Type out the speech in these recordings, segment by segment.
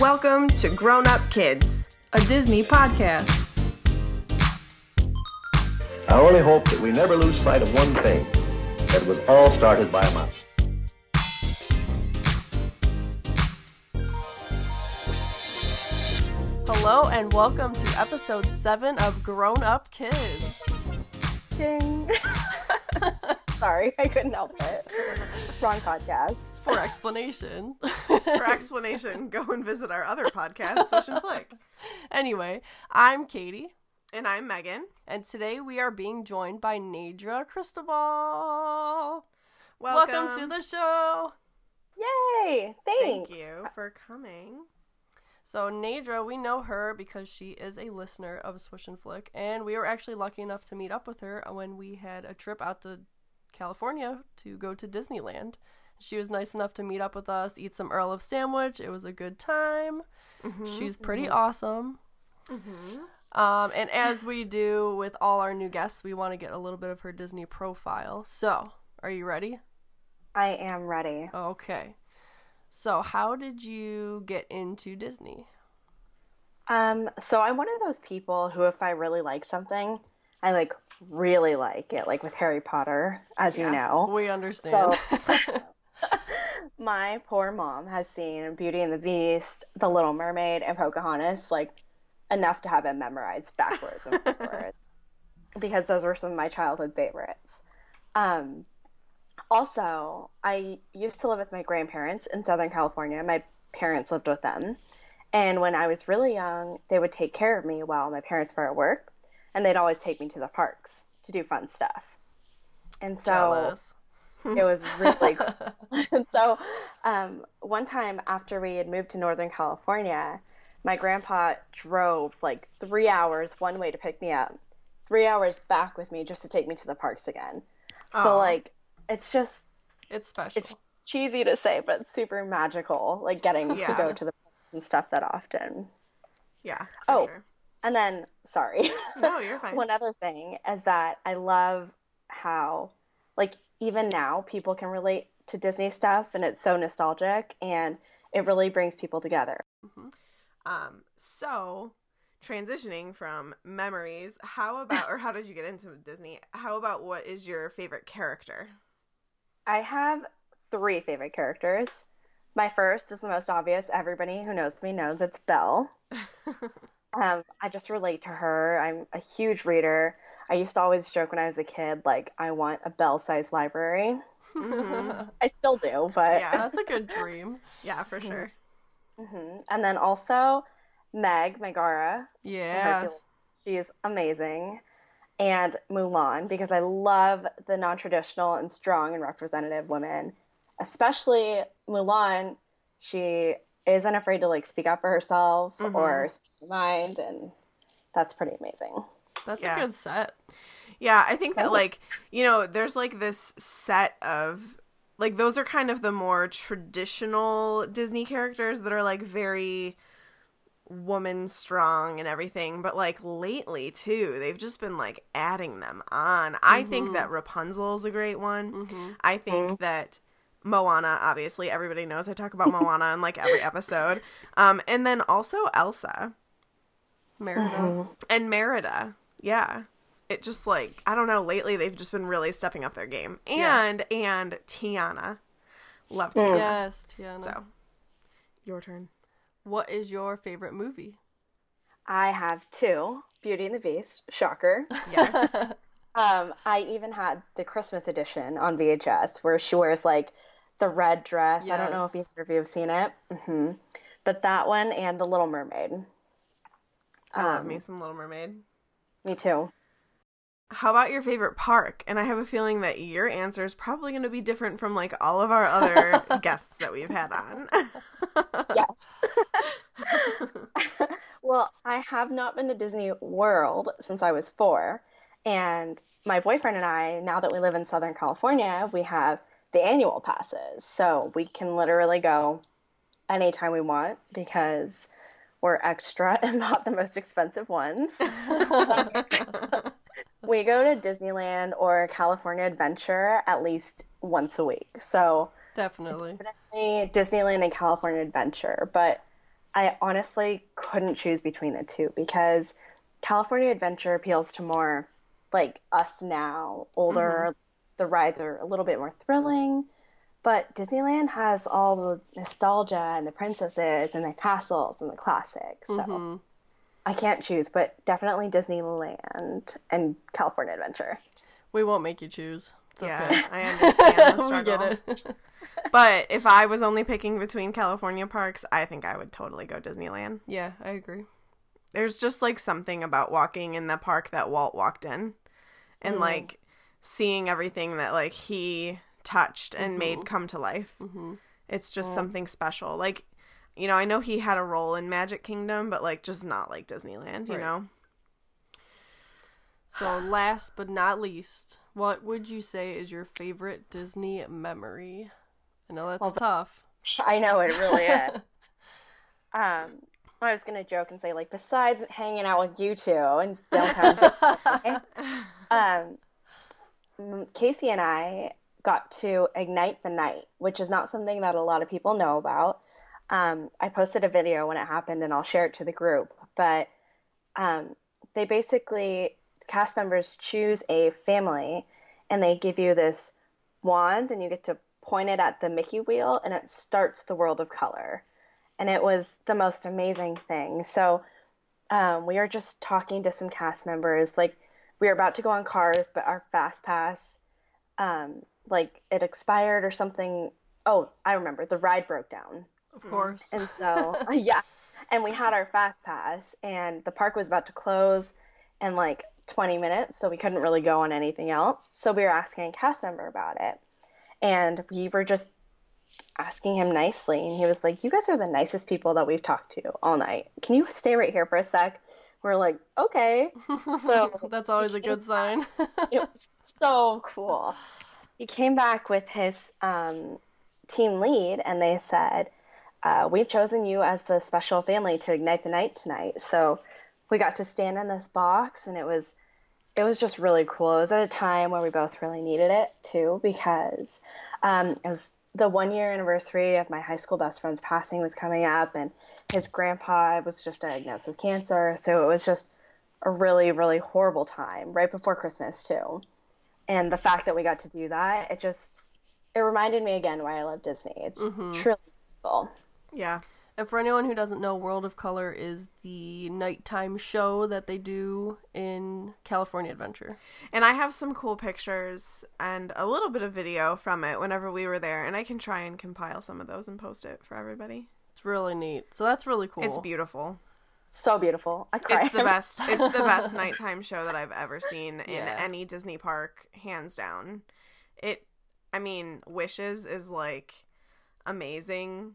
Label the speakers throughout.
Speaker 1: Welcome to Grown Up Kids.
Speaker 2: a Disney podcast.
Speaker 3: I only hope that we never lose sight of one thing that was all started by a mouse.
Speaker 4: Hello and welcome to episode 7 of Grown Up Kids.
Speaker 5: Ding. Sorry, I couldn't help it. Wrong podcast.
Speaker 4: For explanation.
Speaker 1: For explanation, go and visit our other podcast, Swish and Flick.
Speaker 4: anyway, I'm Katie,
Speaker 1: And I'm Megan.
Speaker 4: and today we are being joined by Nadra Cristobal.
Speaker 1: Welcome,
Speaker 4: to the show.
Speaker 5: Yay! Thanks.
Speaker 1: Thank you for coming.
Speaker 4: So, Nadra, we know her because she is a listener of Swish and Flick, and we were actually lucky enough to meet up with her when we had a trip out to California to go to Disneyland. She was nice enough to meet up with us, eat some Earl of Sandwich. It was a good time. She's pretty awesome. Um, and as we do with all our new guests, we want to get a little bit of her Disney profile. So, are you ready?
Speaker 5: I am ready.
Speaker 4: Okay. So, how did you get into Disney?
Speaker 5: Um, so I'm one of those people who, if I really like something, I like really like it. Like with Harry Potter, as you know.
Speaker 4: We understand.
Speaker 5: So, my poor mom has seen Beauty and the Beast, The Little Mermaid, and Pocahontas like enough to have it memorized backwards and forwards because those were some of my childhood favorites. Um, also, I used to live with my grandparents in Southern California. My parents lived with them. And when I was really young, they would take care of me while my parents were at work. And they'd always take me to the parks to do fun stuff. And so
Speaker 4: Jealous.
Speaker 5: It was really cool. and so um, one time after we had moved to Northern California, my grandpa drove like three hours one way to pick me up, three hours back with me just to take me to the parks again. So like it's just
Speaker 4: It's special.
Speaker 5: it's cheesy to say, but it's super magical, like getting to go to the parks and stuff that often.
Speaker 1: Yeah.
Speaker 5: Oh.
Speaker 1: Sure.
Speaker 5: And then sorry.
Speaker 1: No, you're fine.
Speaker 5: One other thing is that I love how, like, even now people can relate to Disney stuff and it's so nostalgic and it really brings people together.
Speaker 1: Um, so transitioning from memories, how about or how did you get into Disney? How about what is your favorite character?
Speaker 5: I have three favorite characters. My first is the most obvious. Everybody who knows me knows it's Belle. Um, I just relate to her. I'm a huge reader. I used to always joke when I was a kid, like, I want a Belle sized library.
Speaker 1: Mhm.
Speaker 5: I still do, but.
Speaker 1: Yeah.
Speaker 4: That's a good dream.
Speaker 1: Yeah, for sure.
Speaker 5: hmm And then also Meg, Megara,
Speaker 4: Yeah.
Speaker 5: She's amazing. And Mulan, because I love the non traditional and strong and representative women. Especially Mulan, she isn't afraid to like speak up for herself or speak her mind, and that's pretty amazing.
Speaker 4: That's
Speaker 1: Yeah.
Speaker 4: a good set.
Speaker 1: Yeah, I think that like, you know, there's like this set of like those are kind of the more traditional Disney characters that are like very woman strong and everything, but like lately too, they've just been like adding them on. I think mm-hmm. that Rapunzel is a great one. Mm-hmm. I think mm-hmm. that Moana, obviously, everybody knows I talk about Moana in like every episode. Um, and then also Elsa
Speaker 4: Merida.
Speaker 1: and Merida. Yeah. It just like I don't know, lately they've just been really stepping up their game. And and Tiana. Love Tiana.
Speaker 4: Yes, Tiana.
Speaker 1: So your turn.
Speaker 4: What is your favorite movie?
Speaker 5: I have two Beauty and the Beast, shocker.
Speaker 1: Yes.
Speaker 5: Um, I even had the Christmas edition on VHS where she wears like the red dress. I don't know if either of you have seen it. hmm But that one and The Little Mermaid.
Speaker 1: I love
Speaker 5: Um,
Speaker 1: me some Little Mermaid.
Speaker 5: Me too.
Speaker 1: How about your favorite park? And I have a feeling that your answer is probably going to be different from like all of our other guests that we've had on.
Speaker 5: Yes. well, I have not been to Disney World since I was four. And my boyfriend and I, now that we live in Southern California, we have the annual passes. So we can literally go anytime we want because we're extra and not the most expensive ones. we go to Disneyland or California Adventure at least once a week. So
Speaker 4: Definitely.
Speaker 5: definitely Disneyland and California Adventure. But I honestly couldn't choose between the two because California Adventure appeals to more like us now, older. Mm-hmm. The rides are a little bit more thrilling, but Disneyland has all the nostalgia and the princesses and the castles and the classics. So
Speaker 4: Mhm.
Speaker 5: I can't choose, but definitely Disneyland and California Adventure.
Speaker 4: We won't make you choose. It's
Speaker 1: Yeah,
Speaker 4: okay.
Speaker 1: I understand the
Speaker 4: we
Speaker 1: struggle.
Speaker 4: get it.
Speaker 1: But if I was only picking between California parks, I think I would totally go Disneyland.
Speaker 4: yeah, I agree.
Speaker 1: There's just like something about walking in the park that Walt walked in and
Speaker 5: Mm.
Speaker 1: like seeing everything that like he touched and made come to life.
Speaker 4: hmm
Speaker 1: It's just something special. Like, you know, I know he had a role in Magic Kingdom, but like just not like Disneyland, you
Speaker 4: Right.
Speaker 1: know?
Speaker 4: So, last but not least, what would you say is your favorite Disney memory? I know that's
Speaker 5: Well,
Speaker 4: tough.
Speaker 5: I know it really is. um, I was gonna joke and say like besides hanging out with you two in downtown, Disney, um, Casey and I got to ignite the night, which is not something that a lot of people know about. Um, I posted a video when it happened, and I'll share it to the group. But um, they basically cast members choose a family, and they give you this wand, and you get to point it at the Mickey wheel, and it starts the world of color. And it was the most amazing thing. So um, we were just talking to some cast members, like we were about to go on cars, but our fast pass, um, like it expired or something. Oh, I remember the ride broke down,
Speaker 4: Of course.
Speaker 5: and so yeah, and we had our fast pass, and the park was about to close in like 20 minutes, so we couldn't really go on anything else. So we were asking a cast member about it, and we were just asking him nicely, and he was like, "You guys are the nicest people that we've talked to all night. Can you stay right here for a sec?" We're like, "Okay." So
Speaker 4: that's always a good sign.
Speaker 5: it was so cool. He came back with his um, team lead, and they said, uh, "We've chosen you as the special family to ignite the night tonight." So we got to stand in this box, and it was it was just really cool. It was at a time where we both really needed it too, because um, it was the one year anniversary of my high school best friend's passing was coming up, and his grandpa was just diagnosed with cancer. So it was just a really, really horrible time right before Christmas too. And the fact that we got to do that, it just it reminded me again why I love Disney. It's mm-hmm. truly beautiful.
Speaker 1: Yeah.
Speaker 4: And for anyone who doesn't know, World of Color is the nighttime show that they do in California Adventure.
Speaker 1: And I have some cool pictures and a little bit of video from it whenever we were there, and I can try and compile some of those and post it for everybody.
Speaker 4: It's really neat. So that's really cool.
Speaker 1: It's beautiful.
Speaker 5: So beautiful. I cried.
Speaker 1: It's the best. It's the best nighttime show that I've ever seen in
Speaker 4: Yeah.
Speaker 1: any Disney park, hands down. It, I mean, Wishes is like amazing.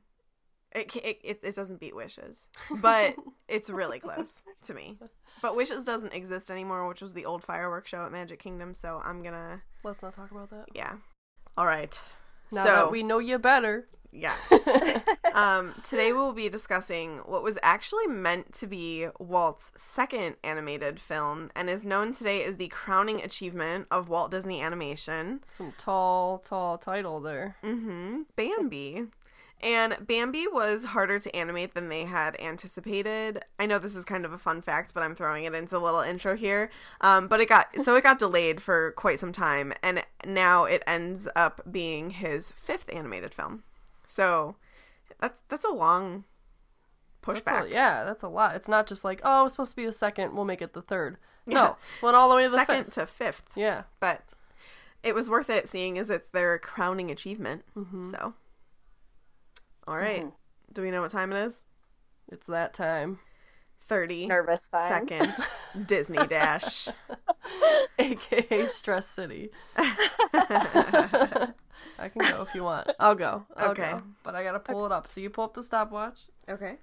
Speaker 1: It, it it it doesn't beat Wishes, but it's really close to me. But Wishes doesn't exist anymore, which was the old fireworks show at Magic Kingdom. So I'm gonna,
Speaker 4: Let's not talk about that.
Speaker 1: yeah. All right.
Speaker 4: Now
Speaker 1: so
Speaker 4: that we know you better.
Speaker 1: Yeah. um, today we'll be discussing what was actually meant to be Walt's second animated film and is known today as the crowning achievement of Walt Disney Animation.
Speaker 4: Some tall, tall title there.
Speaker 1: Mm-hmm. Bambi. And Bambi was harder to animate than they had anticipated. I know this is kind of a fun fact, but I'm throwing it into the little intro here. Um, but it got so it got delayed for quite some time, and now it ends up being his fifth animated film. So that's that's a long
Speaker 4: That's
Speaker 1: pushback.
Speaker 4: a, yeah, that's a lot. It's not just like, oh, it's supposed to be the second, we'll make it the third.
Speaker 1: Yeah.
Speaker 4: No, went all the way to the
Speaker 1: Second
Speaker 4: fifth.
Speaker 1: to fifth,
Speaker 4: Yeah.
Speaker 1: but it was worth it, seeing as it's their crowning achievement.
Speaker 4: Mm-hmm.
Speaker 1: So, all right. do we know what time it is?
Speaker 4: It's that time.
Speaker 1: 30
Speaker 5: Nervous time.
Speaker 1: second Disney Dash.
Speaker 4: AKA Stress City. I can go if you want. I'll go. I'll
Speaker 1: Okay.
Speaker 4: go. But I gotta pull it up. So you pull up the stopwatch.
Speaker 1: Okay.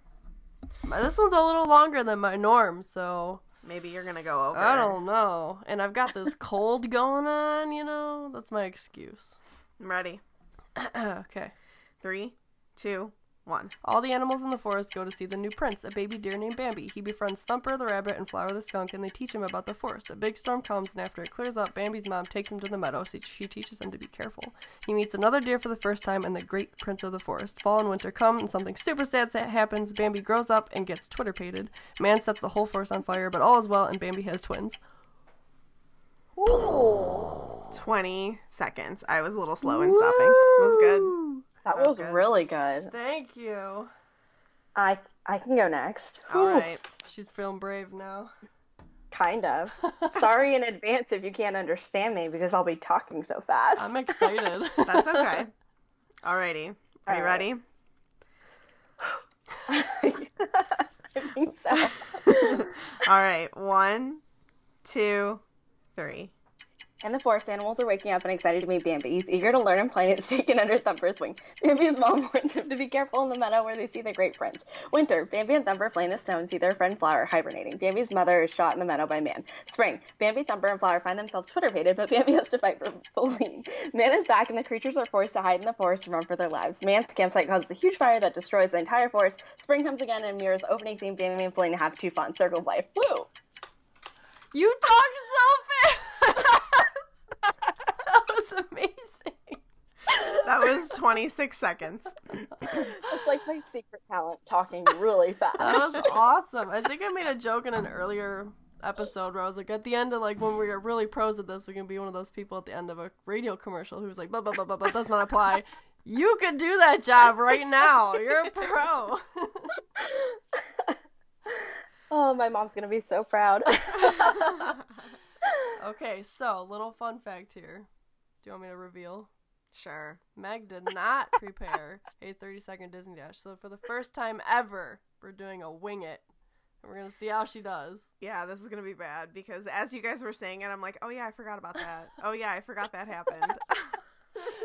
Speaker 4: My- This one's a little longer than my norm, so
Speaker 1: Maybe you're going to go over.
Speaker 4: I don't know. And I've got this cold going on, you know? That's my excuse.
Speaker 1: I'm ready.
Speaker 4: okay.
Speaker 1: Three, two, one.
Speaker 4: All the animals in the forest go to see the new prince, a baby deer named Bambi. He befriends Thumper the rabbit and Flower the skunk, and they teach him about the forest. A big storm comes, and after it clears up, Bambi's mom takes him to the meadow. So she teaches him to be careful. He meets another deer for the first time and the great prince of the forest. Fall and winter come, and something super sad sa- happens. Bambi grows up and gets twitterpated. Man sets the whole forest on fire, but all is well, and Bambi has twins.
Speaker 5: Ooh,
Speaker 1: 20 seconds. I was a little slow in stopping. It was good.
Speaker 4: Woo!
Speaker 5: that
Speaker 1: That's
Speaker 5: was
Speaker 1: good.
Speaker 5: really good.
Speaker 4: Thank you.
Speaker 5: I I can go next.
Speaker 1: All
Speaker 5: Whew,
Speaker 1: right.
Speaker 4: She's feeling brave now.
Speaker 5: Kind of. Sorry in advance if you can't understand me because I'll be talking so fast.
Speaker 4: I'm excited.
Speaker 1: That's okay. Alrighty. Are you
Speaker 5: All right.
Speaker 1: ready?
Speaker 5: I think so.
Speaker 1: All right. One, two, three.
Speaker 5: And the forest animals are waking up and excited to meet Bambi. He's eager to learn and play and taken under Thumper's wing. Bambi's mom warns him to be careful in the meadow where they see the great prince. Winter, Bambi and Thumper play in the snow and see their friend Flower hibernating. Bambi's mother is shot in the meadow by Man. Spring, Bambi, Thumper, and Flower find themselves twitterpated, but Bambi has to fight for Faline. Man is back and the creatures are forced to hide in the forest and run for their lives. Man's campsite causes a huge fire that destroys the entire forest. Spring comes again and mirrors opening scene Bambi and Faline have too fun. Circle of life. Woo!
Speaker 4: You talk so fast. That was amazing.
Speaker 1: That was 26 seconds.
Speaker 5: It's like my secret talent, talking really fast.
Speaker 4: That was awesome. I think I made a joke in an earlier episode where I was like, at the end of like when we are really pros at this, we can be one of those people at the end of a radio commercial who's like, blah blah blah blah blah does not apply. You could do that job right now. You're a pro.
Speaker 5: Oh, my mom's gonna be so proud.
Speaker 4: okay, so little fun fact here. Do you want me to reveal?
Speaker 1: Sure.
Speaker 4: Meg did not prepare a 30 second Disney Dash. So for the first time ever, we're doing a wing it. And we're going to see how she does.
Speaker 1: Yeah, this is going to be bad because as you guys were saying it, I'm like, oh yeah, I forgot about that. Oh yeah, I forgot that happened.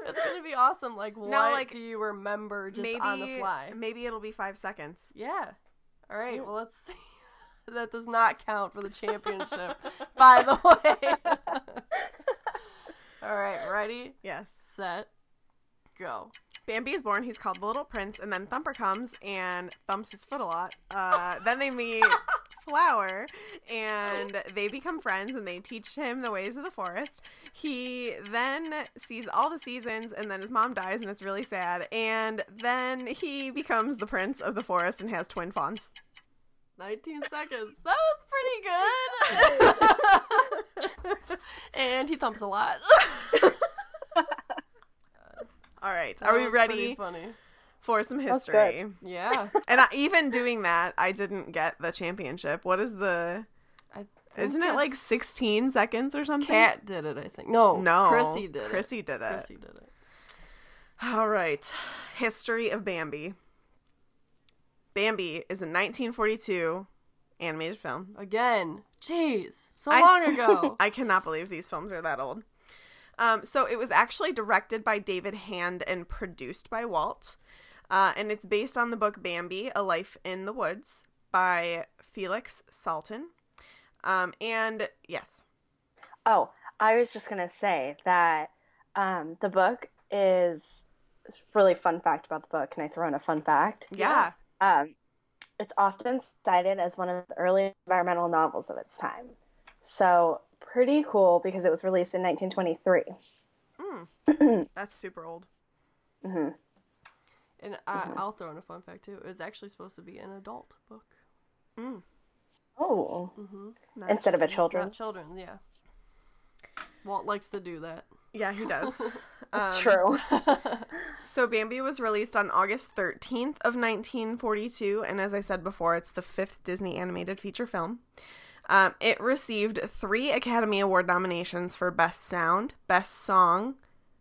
Speaker 4: It's going to be awesome. Like, what
Speaker 1: like,
Speaker 4: do you remember just
Speaker 1: maybe,
Speaker 4: on the fly?
Speaker 1: maybe it'll be five seconds.
Speaker 4: Yeah. All right, well, let's see. That does not count for the championship, by the way. All right, ready,
Speaker 1: Yes.
Speaker 4: set, go.
Speaker 1: Bambi is born. He's called the Little Prince, and then Thumper comes and thumps his foot a lot. Uh, then they meet Flower, and they become friends, and they teach him the ways of the forest. He then sees all the seasons, and then his mom dies, and it's really sad. And then he becomes the prince of the forest and has twin fawns.
Speaker 4: 19 seconds. That was pretty good. and he thumps a lot.
Speaker 1: All right,
Speaker 4: That
Speaker 1: are we ready
Speaker 4: Funny.
Speaker 1: for some history?
Speaker 4: Yeah.
Speaker 1: And I, even doing that, I didn't get the championship. What is the? Isn't it like 16 seconds or something?
Speaker 4: Cat did it, I think. No,
Speaker 1: No,
Speaker 4: Chrissy did
Speaker 1: Chrissy
Speaker 4: it.
Speaker 1: Chrissy did it.
Speaker 4: Chrissy did it.
Speaker 1: All right. History of Bambi. Bambi is a 1942 animated film.
Speaker 4: Again. Jeez. So
Speaker 1: I
Speaker 4: long
Speaker 1: s-
Speaker 4: ago.
Speaker 1: I cannot believe these films are that old. Um, so it was actually directed by David Hand and produced by Walt. Uh, and it's based on the book Bambi, A Life in the Woods by Felix Salten. Um, and yes,
Speaker 5: Oh, I was just gonna say that um, the book is really fun fact about the book. Can I throw in a fun fact?
Speaker 1: yeah.
Speaker 5: Um, it's often cited as one of the early environmental novels of its time. So pretty cool because it was released in 1923.
Speaker 1: Mm. That's super old.
Speaker 5: hmm
Speaker 4: and I, I'll throw in a fun fact too. It was actually supposed to be an adult book.
Speaker 1: Mm.
Speaker 5: Oh,
Speaker 4: Mm-hmm.
Speaker 5: Instead of a
Speaker 4: Not
Speaker 5: children's.
Speaker 4: children, yeah. Walt likes to do that.
Speaker 1: Yeah, he does.
Speaker 5: It's
Speaker 1: Um,
Speaker 5: true.
Speaker 1: So Bambi was released on August 13th of 1942, and as I said before, it's the fifth Disney animated feature film. Um, it received three Academy Award nominations for Best Sound, Best Song,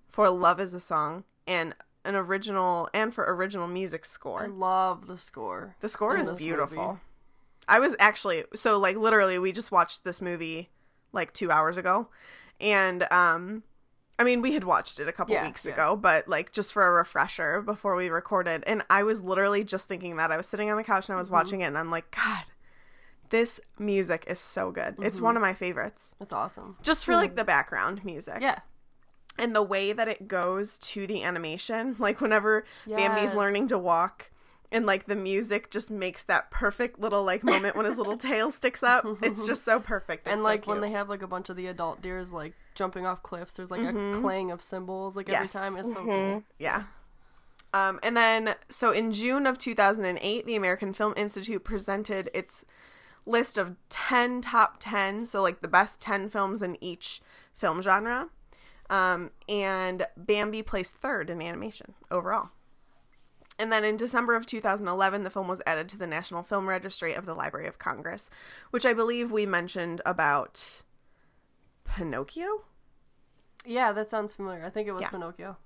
Speaker 1: for Love Is a Song, and an original and for original music score.
Speaker 4: I love the score.
Speaker 1: The score is beautiful.
Speaker 4: movie.
Speaker 1: I was actually so like literally we just watched this movie like 2 hours ago and um I mean we had watched it a couple
Speaker 4: Yeah,
Speaker 1: weeks
Speaker 4: yeah.
Speaker 1: ago but like just for a refresher before we recorded and I was literally just thinking that I was sitting on the couch and I was
Speaker 4: Mm-hmm.
Speaker 1: watching it and I'm like god this music is so good. It's
Speaker 4: Mm-hmm.
Speaker 1: one of my favorites.
Speaker 4: It's awesome.
Speaker 1: Just for like the background music.
Speaker 4: Yeah.
Speaker 1: And the way that it goes to the animation, like whenever Bambi's learning to walk and like the music just makes that perfect little like moment when his little tail sticks up. It's just so perfect. It's
Speaker 4: and
Speaker 1: so
Speaker 4: like when they have like a bunch of the adult deers like jumping off cliffs, there's like a clang of cymbals like every
Speaker 1: Mm-hmm. Yes.
Speaker 4: time. It's so cool.
Speaker 1: Yeah. Um, and then, so in June of 2008, the American Film Institute presented its list of 10 top 10, so like the best 10 films in each film genre. Um, and Bambi placed third in animation overall. And then in December of 2011, the film was added to the National Film Registry of the Library of Congress, which I believe we mentioned about Pinocchio.
Speaker 4: Yeah, that sounds familiar. I think it was
Speaker 1: Yeah.
Speaker 4: Pinocchio.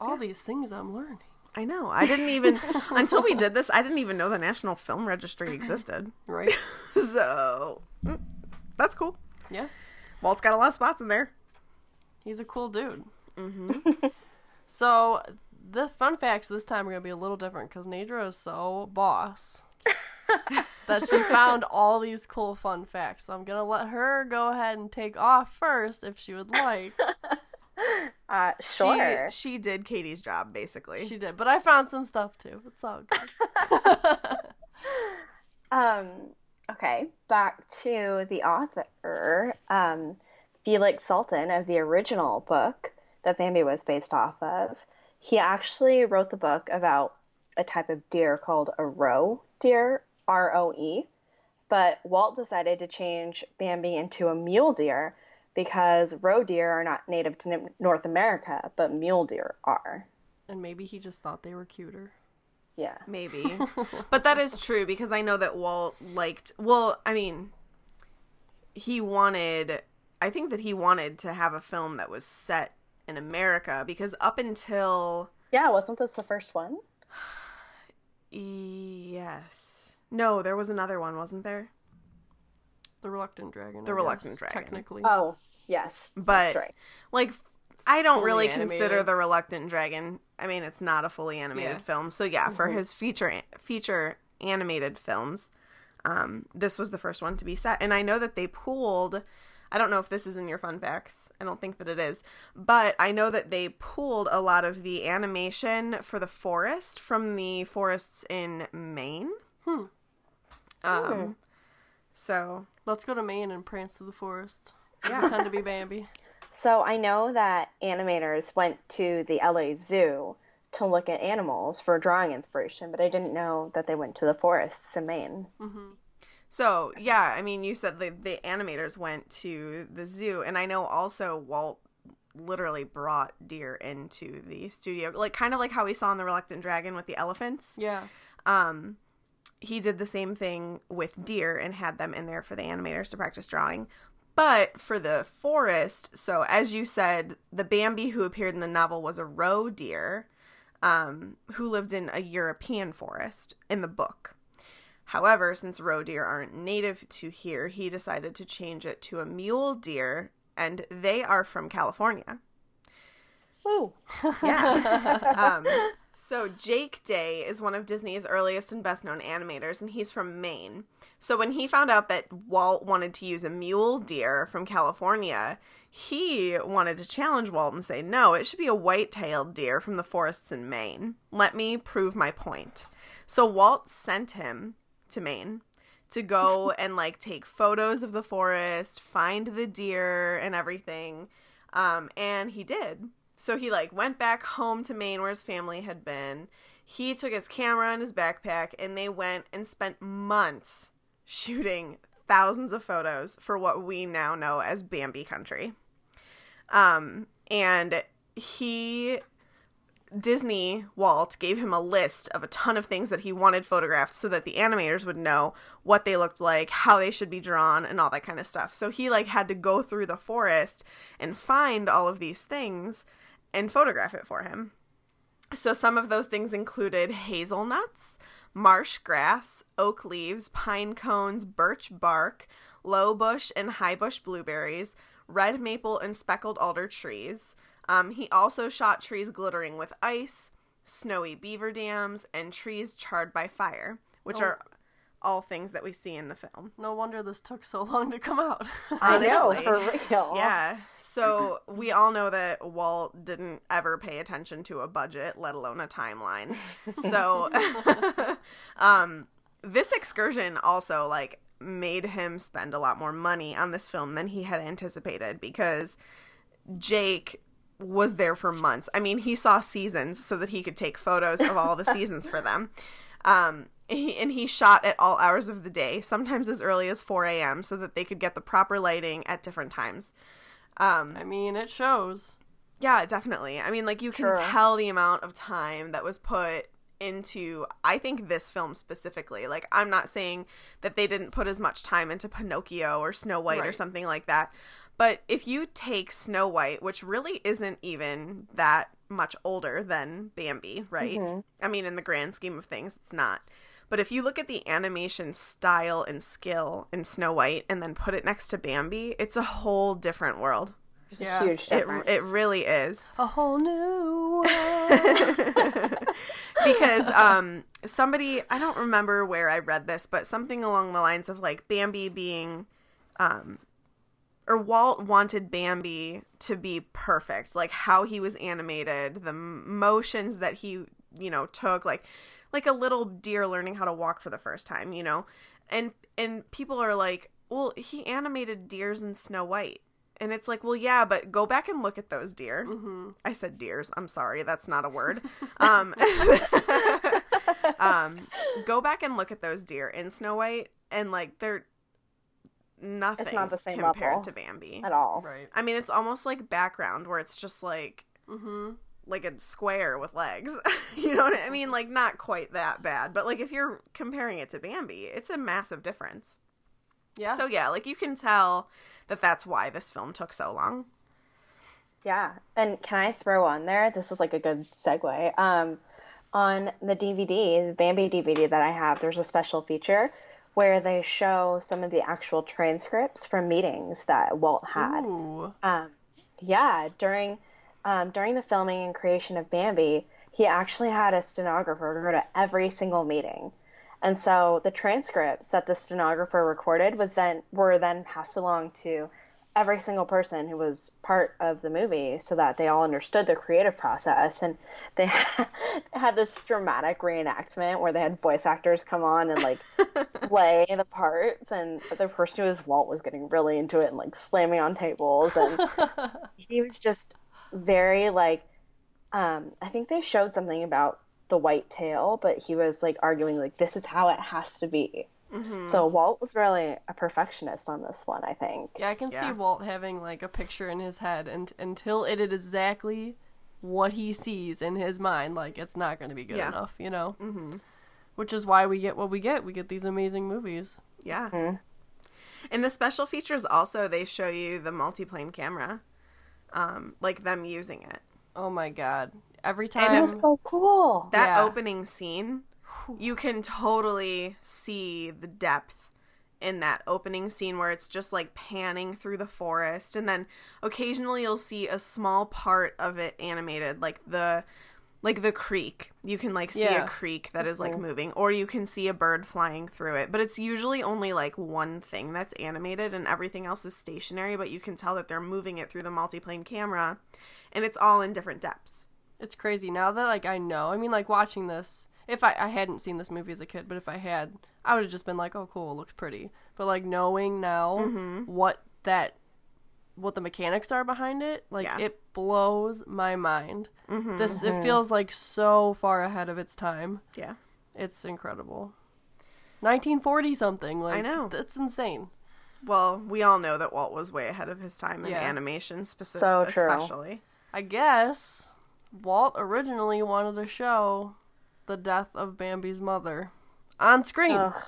Speaker 4: All these things I'm learning.
Speaker 1: I know. I didn't even until we did this. I didn't even know the National Film Registry existed.
Speaker 4: Right?
Speaker 1: So mm, that's cool.
Speaker 4: yeah.
Speaker 1: Walt's got a lot of spots in there.
Speaker 4: He's a cool dude. Mm-hmm. so, the fun facts this time are going to be a little different because Nadra is so boss that she found all these cool fun facts. So, I'm going to let her go ahead and take off first if she would like.
Speaker 5: Uh, sure.
Speaker 1: She she did Katie's job basically.
Speaker 4: She did, but I found some stuff too. It's all good.
Speaker 5: Um, okay, back to the author, um, Felix Salten of the original book that Bambi was based off of. He actually wrote the book about a type of deer called a roe deer, R O E. But Walt decided to change Bambi into a mule deer because roe deer are not native to North America, but mule deer are.
Speaker 4: and maybe he just thought they were cuter.
Speaker 5: Yeah.
Speaker 1: Maybe. but that is true because I know that Walt liked well, I mean he wanted I think that he wanted to have a film that was set in America because up until
Speaker 5: Yeah, wasn't this the first one?
Speaker 1: yes. No, there was another one, wasn't there?
Speaker 4: The Reluctant Dragon.
Speaker 1: The
Speaker 4: I
Speaker 1: Reluctant
Speaker 4: guess,
Speaker 1: Dragon.
Speaker 4: Technically.
Speaker 5: Oh, yes.
Speaker 1: But
Speaker 5: that's right.
Speaker 1: like I don't
Speaker 4: Fully
Speaker 1: really
Speaker 4: animated.
Speaker 1: consider the Reluctant Dragon. I mean, it's not a fully animated
Speaker 4: Yeah.
Speaker 1: film. So yeah, for his feature feature animated films, um, this was the first one to be set. And I know that they pooled. I don't know if this is in your fun facts. I don't think that it is, but I know that they pulled a lot of the animation for the forest from the forests in Maine.
Speaker 4: Hmm.
Speaker 1: Um, so
Speaker 4: Let's go to Maine and prance through the forest.
Speaker 1: Yeah.
Speaker 4: Pretend to be Bambi.
Speaker 5: So I know that animators went to the LA Zoo to look at animals for drawing inspiration, but I didn't know that they went to the forests in Maine.
Speaker 1: So yeah, I mean, you said the the animators went to the zoo, and I know also Walt literally brought deer into the studio, like kind of like how we saw in the Reluctant Dragon with the elephants.
Speaker 4: Yeah.
Speaker 1: Um, he did the same thing with deer and had them in there for the animators to practice drawing. But for the forest, so as you said, the Bambi who appeared in the novel was a roe deer, um, who lived in a European forest in the book. However, since roe deer aren't native to here, he decided to change it to a mule deer, and they are from California.
Speaker 5: Woo!
Speaker 1: Yeah. um, so Jake Day is one of Disney's earliest and best known animators, and he's from Maine. So when he found out that Walt wanted to use a mule deer from California, he wanted to challenge Walt and say, no, it should be a white tailed deer from the forests in Maine. Let me prove my point. So Walt sent him to Maine to go and like take photos of the forest, find the deer and everything. Um, and he did. So he like went back home to Maine where his family had been. He took his camera and his backpack and they went and spent months shooting thousands of photos for what we now know as Bambi country. Um and he Disney Walt gave him a list of a ton of things that he wanted photographed so that the animators would know what they looked like, how they should be drawn, and all that kind of stuff. So he like had to go through the forest and find all of these things and photograph it for him. So some of those things included hazelnuts, marsh grass, oak leaves, pine cones, birch bark, low bush and high bush blueberries, red maple and speckled alder trees. Um, he also shot trees glittering with ice, snowy beaver dams, and trees charred by fire, which
Speaker 4: Oh.
Speaker 1: are all things that we see in the film.
Speaker 4: No wonder this took so long to come out.
Speaker 5: I know, for real.
Speaker 1: Yeah. So we all know that Walt didn't ever pay attention to a budget, let alone a timeline. So um this excursion also like made him spend a lot more money on this film than he had anticipated because Jake was there for months. I mean, he saw seasons so that he could take photos of all the seasons for them. Um, he, and he shot at all hours of the day, sometimes as early as 4 a.m., so that they could get the proper lighting at different times. Um,
Speaker 4: I mean, it shows.
Speaker 1: yeah, definitely. I mean, like, you can
Speaker 5: Sure.
Speaker 1: tell the amount of time that was put into, I think, this film specifically. Like, I'm not saying that they didn't put as much time into Pinocchio or Snow White or something like that. But if you take Snow White, which really isn't even that much older than Bambi, right? I mean, in the grand scheme of things, it's not. But if you look at the animation style and skill in Snow White and then put it next to Bambi, it's a whole different world.
Speaker 5: There's
Speaker 4: Yeah.
Speaker 5: a huge
Speaker 1: It,
Speaker 5: difference.
Speaker 1: it really is.
Speaker 4: A whole new world.
Speaker 1: because um somebody I don't remember where I read this, but something along the lines of like Bambi being um or Walt wanted Bambi to be perfect, like how he was animated, the motions that he, you know, took like like a little deer learning how to walk for the first time, you know. And and people are like, "Well, he animated deers in Snow White." And it's like, well, yeah, but go back and look at those deer.
Speaker 4: hmm
Speaker 1: I said deers. I'm sorry, that's not a word. Um, um, go back and look at those deer in Snow White, and like they're nothing.
Speaker 5: It's not the same
Speaker 1: compared
Speaker 5: level.
Speaker 1: to Bambi.
Speaker 5: at all.
Speaker 4: Right.
Speaker 1: I mean, it's almost like background where it's just like
Speaker 4: mm-hmm.
Speaker 1: like a square with legs. you know what I mean? Like not quite that bad, but like if you're comparing it to Bambi, it's a massive difference.
Speaker 4: Yeah.
Speaker 1: So yeah, like you can tell that that's why this film took so long.
Speaker 5: Yeah, and can I throw on there? This is like a good segue. Um, on the DVD, the Bambi DVD that I have, there's a special feature where they show some of the actual transcripts from meetings that Walt had. Um, yeah, during um, during the filming and creation of Bambi, he actually had a stenographer go to every single meeting. And so the transcripts that the stenographer recorded was then were then passed along to every single person who was part of the movie so that they all understood the creative process. And they had this dramatic reenactment where they had voice actors come on and like play the parts. And the person who was Walt was getting really into it and like slamming on tables. And he was just very like um I think they showed something about the white tail but he was like arguing like this is how it has to be
Speaker 1: Mm-hmm.
Speaker 5: so Walt was really a perfectionist on this one I think
Speaker 4: Yeah, I can
Speaker 1: Yeah.
Speaker 4: see Walt having like a picture in his head, and until it is exactly what he sees in his mind, like it's not going to be good
Speaker 1: Yeah.
Speaker 4: enough, you know.
Speaker 1: Mm-hmm.
Speaker 4: Which is why we get what we get. We get these amazing movies.
Speaker 1: Yeah.
Speaker 5: Mhm.
Speaker 1: In the special features, also they show you the multiplane camera, um, like them using it.
Speaker 4: Oh my god! Every
Speaker 1: And
Speaker 5: that
Speaker 4: time,
Speaker 5: was so cool
Speaker 1: That
Speaker 4: Yeah.
Speaker 1: opening scene, you can totally see the depth in that opening scene where it's just like panning through the forest, and then occasionally you'll see a small part of it animated, like the like the creek. You can like see
Speaker 4: Yeah.
Speaker 1: a creek that is like mm-hmm. moving, or you can see a bird flying through it. But it's usually only like one thing that's animated, and everything else is stationary. But you can tell that they're moving it through the multiplane camera, and it's all in different depths.
Speaker 4: it's crazy now that like I know. I mean, like watching this. If I, I hadn't seen this movie as a kid, but if I had, I would have just been like, "Oh, cool, it looks pretty." But like knowing now
Speaker 1: Mm-hmm.
Speaker 4: what that, what the mechanics are behind it, like
Speaker 1: Yeah.
Speaker 4: it blows my mind.
Speaker 1: Mm-hmm.
Speaker 4: This it feels like so far ahead of its time.
Speaker 1: Yeah.
Speaker 4: It's incredible. 1940 something. Like I
Speaker 1: know.
Speaker 4: That's insane.
Speaker 1: Well, we all know that Walt was way ahead of his time in
Speaker 4: Yeah.
Speaker 1: animation,
Speaker 5: So
Speaker 1: specifically.
Speaker 5: true.
Speaker 1: Especially.
Speaker 4: I guess Walt originally wanted to show the death of Bambi's mother on screen,
Speaker 5: Ugh.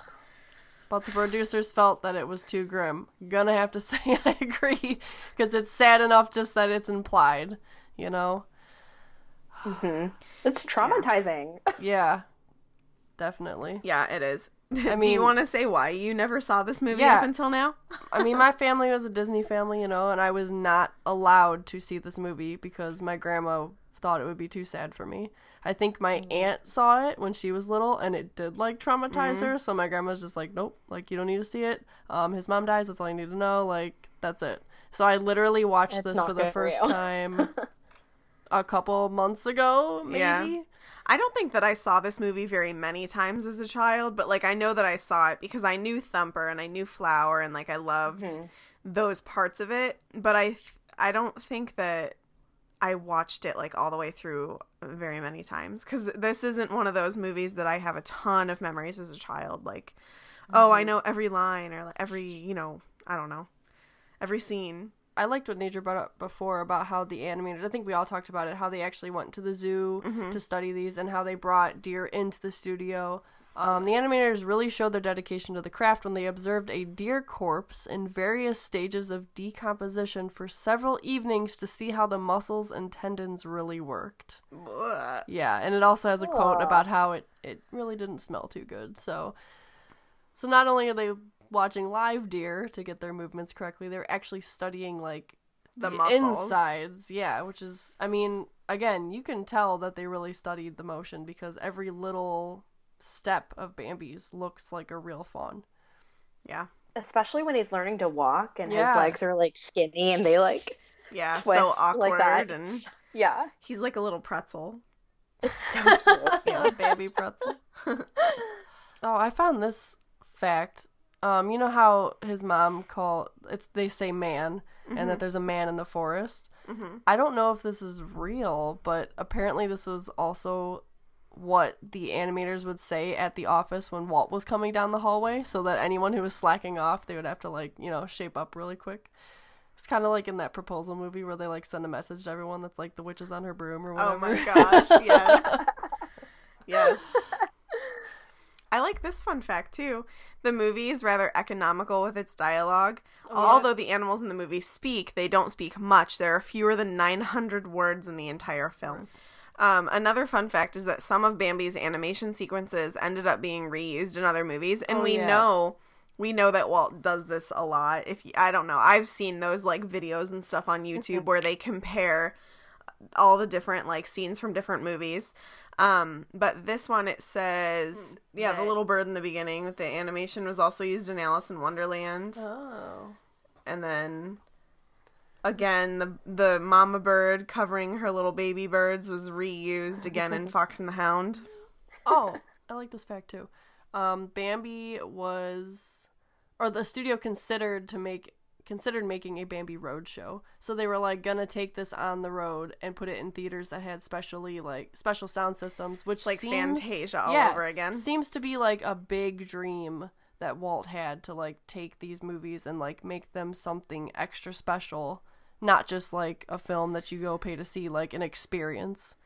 Speaker 4: but the producers felt that it was too grim. Gonna have to say I agree because it's sad enough just that it's implied, you know? Mm-hmm.
Speaker 5: it's traumatizing
Speaker 4: Yeah, definitely.
Speaker 1: Yeah, it is. I
Speaker 4: mean- Do
Speaker 1: you want to say why you never saw this movie
Speaker 4: Yeah.
Speaker 1: up until now?
Speaker 4: I mean, my family was a Disney family, you know, and I was not allowed to see this movie because my grandma thought it would be too sad for me. I think my aunt saw it when she was little and it did like traumatize her. So my grandma's just like, nope, like you don't need to see it. Um, his mom dies. That's all you need to know. Like that's it. So I literally watched this for the first
Speaker 5: you.
Speaker 4: time a couple months ago, maybe.
Speaker 1: Yeah. I don't think that I saw this movie very many times as a child, but like I know that I saw it because I knew Thumper and I knew Flower and like I loved
Speaker 5: Mm-hmm.
Speaker 1: those parts of it, but I th- I don't think that I watched it like all the way through very many times cuz this isn't one of those movies that I have a ton of memories as a child like oh,
Speaker 5: Mm-hmm.
Speaker 1: I know every line or like every, you know, I don't know. Every scene.
Speaker 4: I liked what Nadra brought up before about how the animators, I think we all talked about it, how they actually went to the zoo
Speaker 1: Mm-hmm.
Speaker 4: to study these and how they brought deer into the studio. Um, the animators really showed their dedication to the craft when they observed a deer corpse in various stages of decomposition for several evenings to see how the muscles and tendons really worked. Yeah, and it also has a quote about how it, it really didn't smell too good. So so not only are they watching live deer to get their movements correctly, they're actually studying like
Speaker 1: The
Speaker 4: the, insides. Yeah, which is I mean, again, you can tell that they really studied the motion because every little step of Bambi's looks like a real fawn.
Speaker 1: Yeah.
Speaker 5: Especially when he's learning to walk and
Speaker 4: Yeah.
Speaker 5: his legs are like skinny and they like
Speaker 1: Yeah,
Speaker 5: twist
Speaker 1: so awkward
Speaker 5: like that.
Speaker 1: and
Speaker 5: Yeah,
Speaker 1: he's like a little pretzel.
Speaker 5: it's so cute.
Speaker 4: Yeah, Bambi pretzel. oh, I found this fact. Um, you know how his mom call it's they say man and that there's a man in the forest.
Speaker 1: Mhm.
Speaker 4: I don't know if this is real, but apparently this was also what the animators would say at the office when Walt was coming down the hallway, so that anyone who was slacking off, they would have to like you know shape up really quick. It's kind of like in that proposal movie where they like send a message to everyone that's like the witch is on her broom or whatever.
Speaker 1: Oh my gosh, yes. yes. I like this fun fact too. The movie is rather economical with its dialogue. Although the animals in the movie speak, they don't speak much. There are fewer than 900 words in the entire film. Um, another fun fact is that some of Bambi's animation sequences ended up being reused in other movies, and
Speaker 4: Oh,
Speaker 1: we
Speaker 4: yeah.
Speaker 1: know we know that Walt does this a lot. If I don't know, I've seen those like videos and stuff on YouTube where they compare all the different like scenes from different movies. Um, but this one it says, yeah, the little bird in the beginning. The animation was also used in Alice in Wonderland,
Speaker 4: Oh.
Speaker 1: and then again the the mama bird covering her little baby birds was reused again in Fox and the Hound.
Speaker 4: Oh, I like this fact too. Um, Bambi was, or the studio considered to make considered making a Bambi road show. So they were like gonna take this on the road and put it in theaters that had specially like special sound systems, which
Speaker 1: Like
Speaker 4: seems,
Speaker 1: Fantasia all
Speaker 4: yeah,
Speaker 1: over again.
Speaker 4: Seems to be like a big dream that Walt had to like take these movies and like make them something extra special, not just like a film that you go pay to see, like an experience.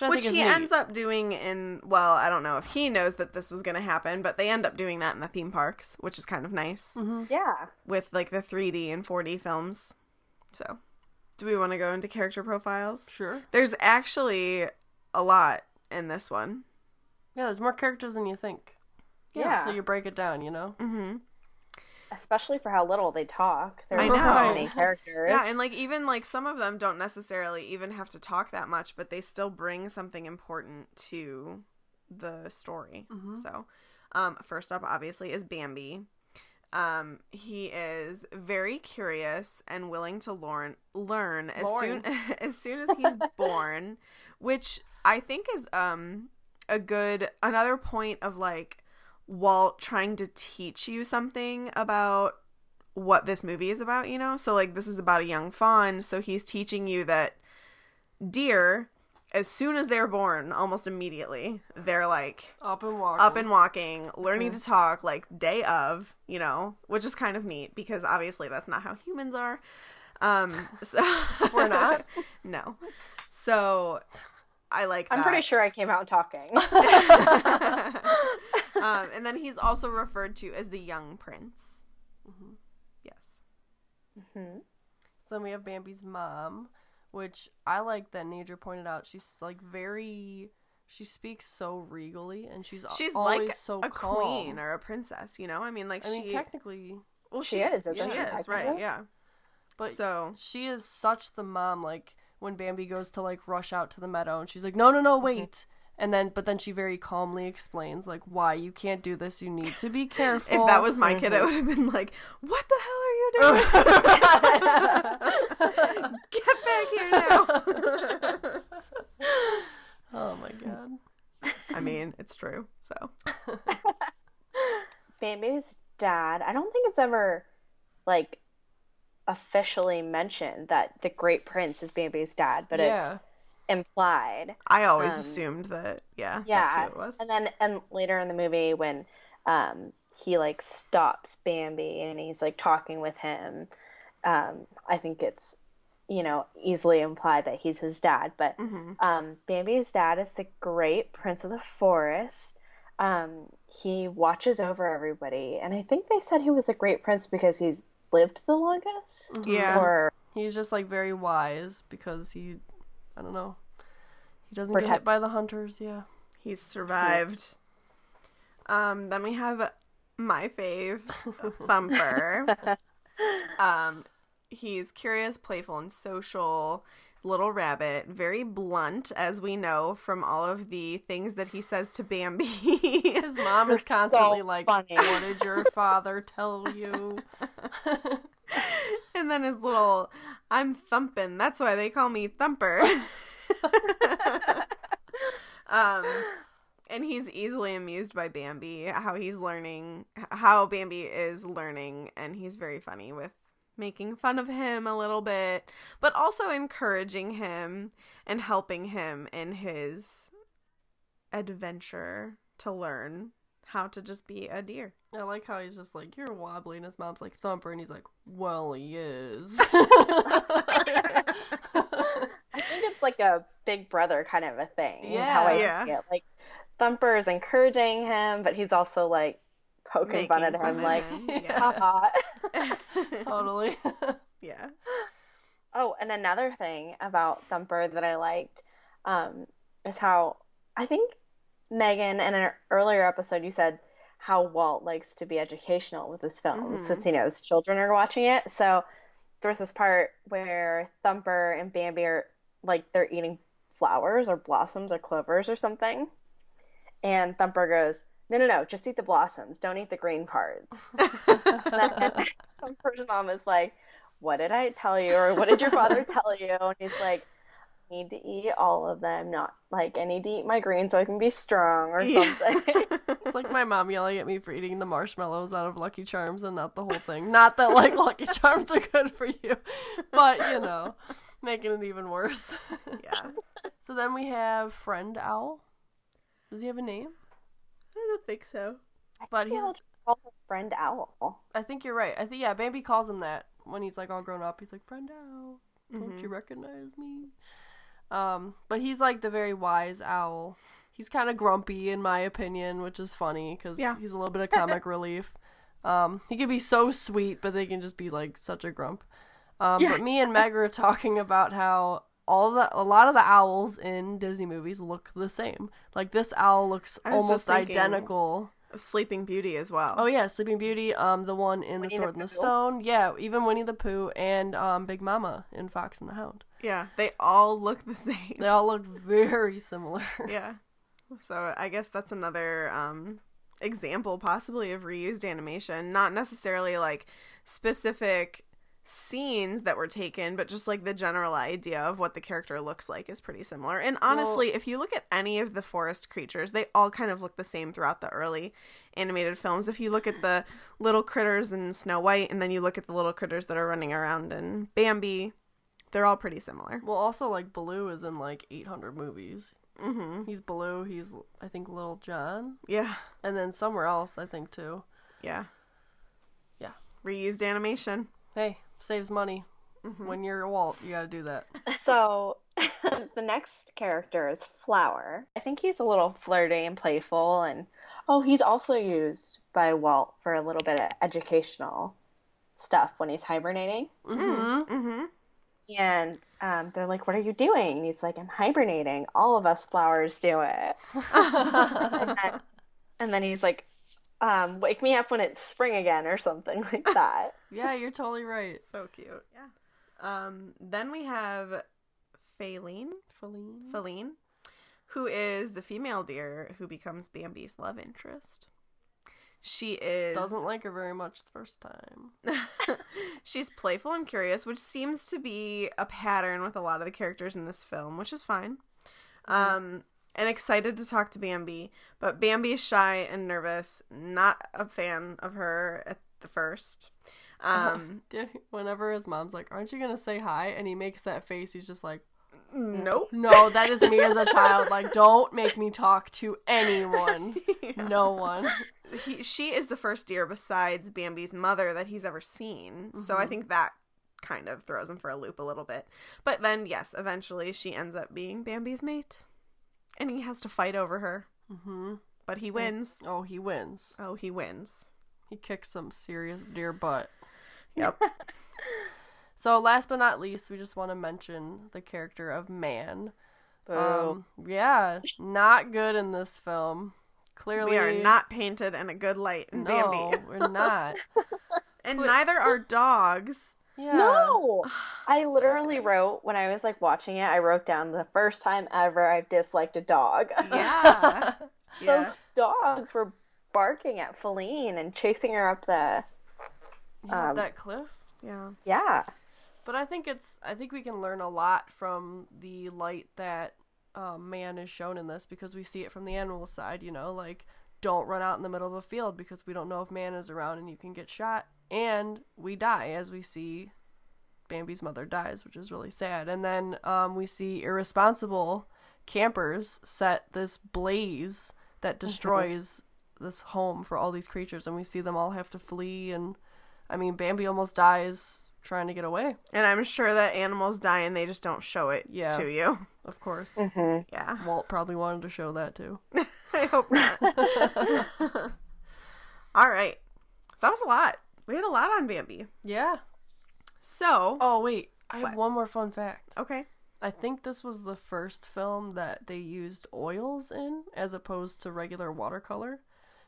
Speaker 4: I
Speaker 1: Which he
Speaker 4: neat.
Speaker 1: ends up doing in well, I don't know if he knows that this was going to happen, but they end up doing that in the theme parks, which is kind of nice
Speaker 5: yeah.
Speaker 1: with like the 3D and 4D films. So, do we want to go into character profiles?
Speaker 4: Sure.
Speaker 1: There's actually a lot in this one.
Speaker 4: Yeah, there's more characters than you think.
Speaker 5: Yeah.
Speaker 4: Until you break it down, you know?
Speaker 1: Mhm.
Speaker 5: Especially for how little they talk. There's
Speaker 1: I
Speaker 5: so many characters.
Speaker 1: Yeah, and like even like some of them don't necessarily even have to talk that much, but they still bring something important to the story. So, um, first up, obviously, is Bambi. Um, he is very curious and willing to learn learn as soon as soon as he's born, which I think is um a good another point of like Walt trying to teach you something about what this movie is about, you know? So like this is about a young fawn, so he's teaching you that deer as soon as they're born, almost immediately, they're like
Speaker 4: Up and walk.
Speaker 1: up and walking, learning to talk like day of, you know, which is kind of neat because obviously that's not how humans are. Um so
Speaker 4: We're not.
Speaker 1: no. So I like
Speaker 5: I'm
Speaker 1: that.
Speaker 5: pretty sure I came out talking.
Speaker 1: um, and then he's also referred to as the young prince. Yes.
Speaker 5: Mhm.
Speaker 4: So then we have Bambi's mom, which I like that Nadra pointed out. She's like very. She speaks so regally, and she's,
Speaker 1: She's
Speaker 4: always
Speaker 1: like
Speaker 4: so
Speaker 1: a
Speaker 4: calm.
Speaker 1: queen or a princess, you know? I mean, like
Speaker 4: I
Speaker 1: she.
Speaker 4: mean, technically,
Speaker 1: well,
Speaker 5: She is, isn't
Speaker 1: She
Speaker 5: she,
Speaker 1: is, right? Yeah.
Speaker 4: but
Speaker 1: So
Speaker 4: she is such the mom. Like when Bambi goes to like rush out to the meadow and she's like, "No, no, no, wait." And then but then she very calmly explains like why you can't do this. You need to be careful.
Speaker 1: If that was my kid, I mhm. would have been like, "What the hell are you doing? Get back here now!"
Speaker 4: Oh my god.
Speaker 1: I mean, it's true. So
Speaker 5: Bambi's dad, I don't think it's ever like officially mentioned that the Great Prince is Bambi's dad, but
Speaker 4: yeah.
Speaker 5: it's implied.
Speaker 1: I always
Speaker 5: Um,
Speaker 1: assumed that. Yeah,
Speaker 5: Yeah,
Speaker 1: that's who it was.
Speaker 5: and then and later in the movie when um he like stops Bambi and he's like talking with him, um, I think it's you know easily implied that he's his dad, but
Speaker 1: hmm
Speaker 5: um, Bambi's dad is the great prince of the forest. Um, he watches over everybody, and I think they said he was a great prince because he's lived the longest.
Speaker 1: Yeah.
Speaker 5: Or
Speaker 4: He's just like very wise because he, I don't know, he doesn't get hit by the hunters. Yeah.
Speaker 1: He's survived. Um, then we have my fave, Thumper. um, he's curious, playful, and social. Little rabbit, very blunt, as we know from all of the things that he says to Bambi.
Speaker 4: His mom is constantly
Speaker 5: so
Speaker 4: like,
Speaker 5: funny.
Speaker 4: "What did your father tell you?"
Speaker 1: and then his little, I'm thumping. That's why they call me Thumper. um, and he's easily amused by Bambi, how he's learning, how Bambi is learning, and he's very funny with making fun of him a little bit, but also encouraging him and helping him in his adventure to learn how to just be a deer.
Speaker 4: I like how he's just like, "You're wobbly," and his mom's like, "Thumper," and he's like, "Well, he is."
Speaker 5: I think it's like a big brother kind of a thing. is how I
Speaker 1: Yeah,
Speaker 5: see it. Like Thumper is encouraging him, but he's also like poking fun at
Speaker 1: Making
Speaker 5: him,
Speaker 1: fun
Speaker 5: like,
Speaker 1: him,
Speaker 4: totally.
Speaker 1: yeah.
Speaker 5: Oh, and another thing about Thumper that I liked um, is how I think Megan in an earlier episode you said how Walt likes to be educational with his films
Speaker 1: Mhm.
Speaker 5: since he knows children are watching it. So there was this part where Thumper and Bambi are like they're eating flowers or blossoms or clovers or something, and Thumper goes, "No, no, no, just eat the blossoms. Don't eat the green parts." And Thumper's mom is like, What did I tell you? Or what did your father tell you? And he's like, need to eat all of them, not like I need to eat my greens so I can be strong or
Speaker 1: Yeah.
Speaker 5: something.
Speaker 4: It's like my mom yelling at me for eating the marshmallows out of Lucky Charms and not the whole thing. Not that like Lucky Charms are good for you, but you know, making it even worse.
Speaker 1: yeah.
Speaker 4: so then we have Friend Owl. Does he have a name?
Speaker 1: I don't think so.
Speaker 4: But
Speaker 5: Maybe
Speaker 4: he's.
Speaker 5: I'll just call him friend owl.
Speaker 4: I think you're right. I think yeah. Bambi calls him that when he's like all grown up. He's like Friend Owl. Don't you mm-hmm. recognize me? Um, but he's like the very wise owl. He's kind of grumpy in my opinion, which is funny because
Speaker 1: Yeah.
Speaker 4: he's a little bit of comic relief. Um, he can be so sweet, but they can just be like such a grump. Um,
Speaker 5: Yeah.
Speaker 4: But me and Meg were talking about how all the a lot of the owls in Disney movies look the same. Like this owl looks almost
Speaker 1: thinking-
Speaker 4: identical.
Speaker 1: Sleeping Beauty as well.
Speaker 4: Oh yeah, Sleeping Beauty, um, the one in
Speaker 5: Winnie
Speaker 4: the
Speaker 5: the
Speaker 4: Sword and the. Stone. Yeah, even Winnie the Pooh and um, Big Mama in Fox and the Hound.
Speaker 1: Yeah, they all look the same.
Speaker 4: They all look very similar.
Speaker 1: yeah. So I guess that's another um example possibly of reused animation, not necessarily like specific scenes that were taken, but just like the general idea of what the character looks like is pretty similar. And honestly, if you look at any of the forest creatures, they all kind of look the same throughout the early animated films. If you look at the little critters in Snow White and then you look at the little critters that are running around in Bambi, they're all pretty similar.
Speaker 4: Well, also like Baloo is in like 800 movies.
Speaker 1: Mhm.
Speaker 4: He's Baloo. He's I think Little John,
Speaker 1: Yeah.
Speaker 4: and then somewhere else I think too.
Speaker 1: Yeah.
Speaker 4: Yeah.
Speaker 1: Reused animation.
Speaker 4: Hey, saves money.
Speaker 1: Mm-hmm.
Speaker 4: When you're a Walt, you gotta do that.
Speaker 5: So the next character is Flower. I think he's a little flirty and playful, and oh, he's also used by Walt for a little bit of educational stuff when he's hibernating.
Speaker 4: Mm-hmm.
Speaker 1: Mm-hmm.
Speaker 5: And um, they're like, "What are you doing?" And he's like, "I'm hibernating. All of us flowers do it." and, then, and then he's like, um, "Wake me up when it's spring again," or something like that.
Speaker 4: yeah, you're totally right.
Speaker 1: So cute. Yeah. Um, then we have Faline,
Speaker 4: Feline.
Speaker 1: Faline, who is the female deer who becomes Bambi's love interest. She is
Speaker 4: Doesn't like her very much the first time.
Speaker 1: She's playful and curious, which seems to be a pattern with a lot of the characters in this film, which is fine. Um, and excited to talk to Bambi, but Bambi is shy and nervous. Not a fan of her at the first. Um,
Speaker 4: Dude, Whenever his mom's like, "Aren't you gonna say hi?" and he makes that face, he's just like,
Speaker 1: nope.
Speaker 4: "No, that is me as a child. Like, don't make me talk to anyone. No one."
Speaker 1: He, she is the first deer besides Bambi's mother that he's ever seen. So I think that kind of throws him for a loop a little bit. But then, yes, eventually she ends up being Bambi's mate. And he has to fight over her.
Speaker 4: hmm
Speaker 1: But he wins.
Speaker 4: Oh, he wins.
Speaker 1: Oh, he wins.
Speaker 4: He kicks some serious deer butt.
Speaker 1: Yep.
Speaker 4: So, last but not least, we just want to mention the character of Man. Um, yeah, not good in this film. Clearly,
Speaker 1: we are not painted in a good light in
Speaker 4: No,
Speaker 1: Bambi.
Speaker 4: we're not.
Speaker 1: and neither are dogs.
Speaker 4: Yeah.
Speaker 5: no, I literally wrote when I was like watching it. I wrote down the first time ever I've disliked a dog.
Speaker 1: Yeah.
Speaker 5: Those
Speaker 1: yeah.
Speaker 5: dogs were barking at Feline and chasing her up the.
Speaker 4: Yeah,
Speaker 5: Um,
Speaker 4: that cliff.
Speaker 1: Yeah.
Speaker 5: Yeah.
Speaker 4: But I think it's I think we can learn a lot from the light that um, man is shown in this because we see it from the animal side. You know, like don't run out in the middle of a field because we don't know if man is around and you can get shot and we die as we see Bambi's mother dies, which is really sad. And then um, we see irresponsible campers set this blaze that destroys this home for all these creatures, and we see them all have to flee. And I mean, Bambi almost dies trying to get away.
Speaker 1: And I'm sure that animals die and they just don't show it
Speaker 4: Yeah.
Speaker 1: to you.
Speaker 4: Of course,
Speaker 1: Yeah.
Speaker 4: Walt probably wanted to show that too.
Speaker 1: I hope not. All right. That was a lot. We had a lot on Bambi.
Speaker 4: Yeah.
Speaker 1: So,
Speaker 4: Oh wait, I have
Speaker 1: What?
Speaker 4: one more fun fact.
Speaker 1: okay.
Speaker 4: I think this was the first film that they used oils in as opposed to regular watercolor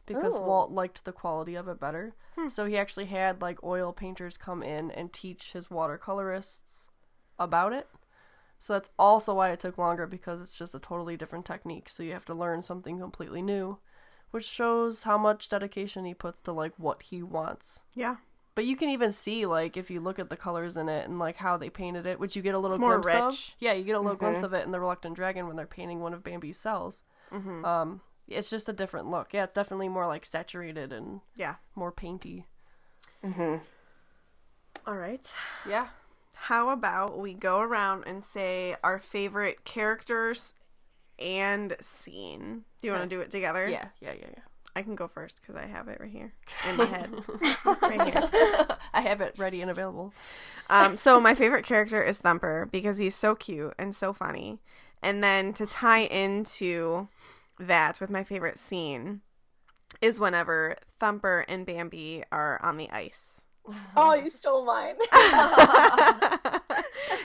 Speaker 4: because
Speaker 5: Ooh.
Speaker 4: Walt liked the quality of it better. Hmm. So he actually had like oil painters come in and teach his watercolorists about it. So that's also why it took longer because it's just a totally different technique. So you have to learn something completely new, which shows how much dedication he puts to like what he wants.
Speaker 1: Yeah.
Speaker 4: But you can even see like if you look at the colors in it and like how they painted it, which you get a little
Speaker 1: more
Speaker 4: glimpse of.
Speaker 1: rich.
Speaker 4: Yeah, you get a little glimpse mm-hmm. of it in the Reluctant Dragon when they're painting one of Bambi's cells. Mm-hmm. Um, it's just a different look. Yeah, it's definitely more like saturated and
Speaker 1: Yeah.
Speaker 4: more painty. Mm-hmm.
Speaker 1: All right.
Speaker 4: Yeah.
Speaker 1: How about we go around and say our favorite characters and scene? Do you want to do it together?
Speaker 4: Yeah, yeah, yeah, yeah.
Speaker 1: I can go first because I have it right here in my head. right here.
Speaker 4: I have it ready and available.
Speaker 1: Um, so my favorite character is Thumper because he's so cute and so funny. And then to tie into that with my favorite scene is whenever Thumper and Bambi are on the ice.
Speaker 5: Oh, you stole mine.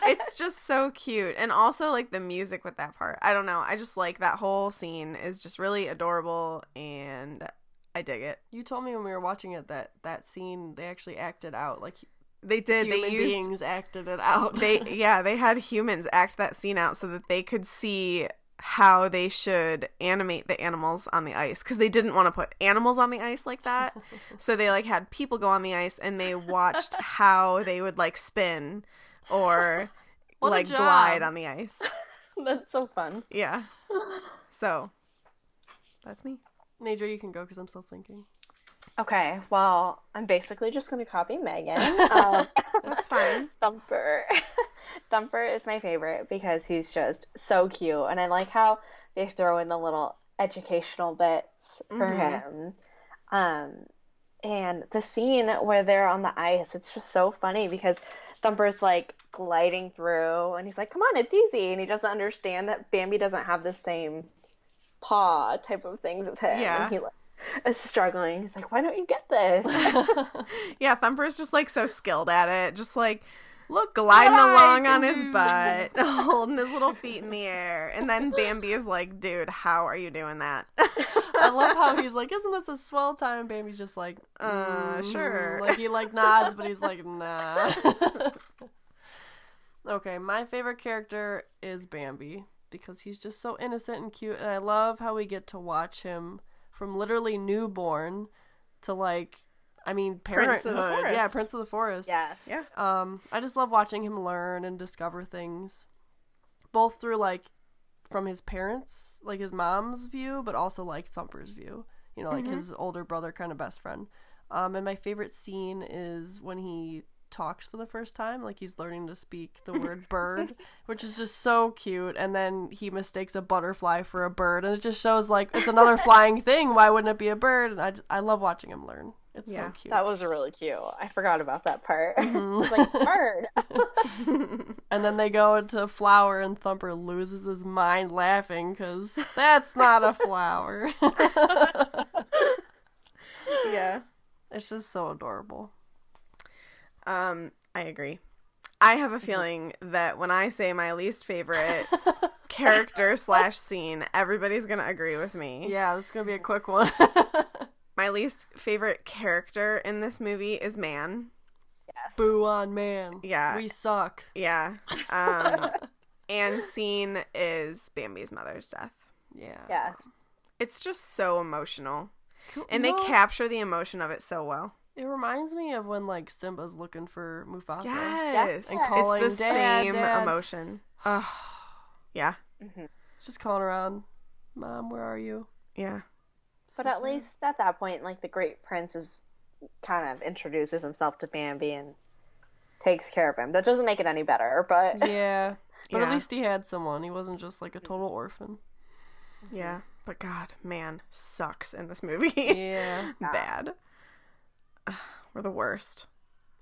Speaker 1: it's just so cute. And also like the music with that part. I don't know. I just like that whole scene is just really adorable and I dig it.
Speaker 4: You told me when we were watching it that that scene they actually acted out like
Speaker 1: They did
Speaker 4: human
Speaker 1: they used
Speaker 4: beings acted it out.
Speaker 1: they yeah they had humans act that scene out so that they could see how they should animate the animals on the ice because they didn't want to put animals on the ice like that. So they like had people go on the ice and they watched how they would like spin or like glide on the ice.
Speaker 5: That's so fun.
Speaker 1: yeah. So that's me.
Speaker 4: Nadra, you can go because I'm still thinking.
Speaker 5: Okay, well, I'm basically just going to copy Megan. Um,
Speaker 1: that's fine
Speaker 5: Thumper. Thumper is my favorite because he's just so cute. And I like how they throw in the little educational bits for
Speaker 1: Mhm.
Speaker 5: him. Um, and the scene where they're on the ice, it's just so funny because Thumper's like gliding through and he's like, come on, it's easy. And he doesn't understand that Bambi doesn't have the same paw type of things as him.
Speaker 1: Yeah.
Speaker 5: And he like, is struggling. He's like, why don't you get this?
Speaker 1: yeah thumper's just like so skilled at it just like
Speaker 4: Look,
Speaker 1: gliding along on his butt, holding his little feet in the air. And then Bambi is like, dude, how are you doing that?
Speaker 4: I love how he's like, "Isn't this a swell time?" And Bambi's just like,
Speaker 1: Uh,
Speaker 4: "Mm."
Speaker 1: sure.
Speaker 4: Like he like nods, but he's like, "Nah." Okay, my favorite character is Bambi because he's just so innocent and cute, and I love how we get to watch him from literally newborn to like, I mean,
Speaker 1: Prince
Speaker 4: parenthood.
Speaker 1: of the
Speaker 4: Yeah,
Speaker 1: Forest.
Speaker 4: Prince of the Forest.
Speaker 5: Yeah.
Speaker 1: Yeah.
Speaker 4: Um, I just love watching him learn and discover things, both through like from his parents, like his mom's view, but also like Thumper's view. You know, like his older brother, kind of best friend. Um, and my favorite scene is when he talks for the first time, like he's learning to speak the word bird, which is just so cute. And then he mistakes a butterfly for a bird, and it just shows like it's another flying thing. Why wouldn't it be a bird? And I, just, I love watching him learn. It's
Speaker 1: Yeah,
Speaker 4: so cute.
Speaker 5: That was really cute. I forgot about that part.
Speaker 4: Mhm.
Speaker 5: It's like bird.
Speaker 4: And then they go into flower, and Thumper loses his mind laughing because that's not a flower.
Speaker 1: yeah.
Speaker 4: it's just so adorable.
Speaker 1: Um, I agree. I have a feeling that when I say my least favorite character slash scene, everybody's gonna agree with me.
Speaker 4: Yeah, this is gonna be a quick one.
Speaker 1: My least favorite character in this movie is Man.
Speaker 5: yes.
Speaker 4: Boo on man.
Speaker 1: Yeah.
Speaker 4: we suck.
Speaker 1: Yeah. Um, and scene is Bambi's mother's death.
Speaker 4: Yeah.
Speaker 5: Yes.
Speaker 1: It's just so emotional,
Speaker 4: Cool.
Speaker 1: and
Speaker 4: You
Speaker 1: they
Speaker 4: know,
Speaker 1: capture the emotion of it so well.
Speaker 4: It reminds me of when like Simba's looking for Mufasa.
Speaker 1: Yes,
Speaker 5: And
Speaker 4: calling
Speaker 1: it's the
Speaker 4: Dad,
Speaker 1: same
Speaker 4: Dad.
Speaker 1: emotion. Ugh. Yeah, mm-hmm.
Speaker 4: Just calling around, Mom, where are you?
Speaker 1: yeah,
Speaker 5: But
Speaker 4: So
Speaker 5: at
Speaker 4: sad.
Speaker 5: least at that point, like the great prince is kind of introduces himself to Bambi and takes care of him. That doesn't make it any better, but
Speaker 4: Yeah. But
Speaker 1: Yeah.
Speaker 4: at least he had someone. He wasn't just like a mm-hmm. total orphan.
Speaker 1: yeah. But God, man, sucks in this movie.
Speaker 4: Yeah.
Speaker 1: Bad. Ugh, We're the worst.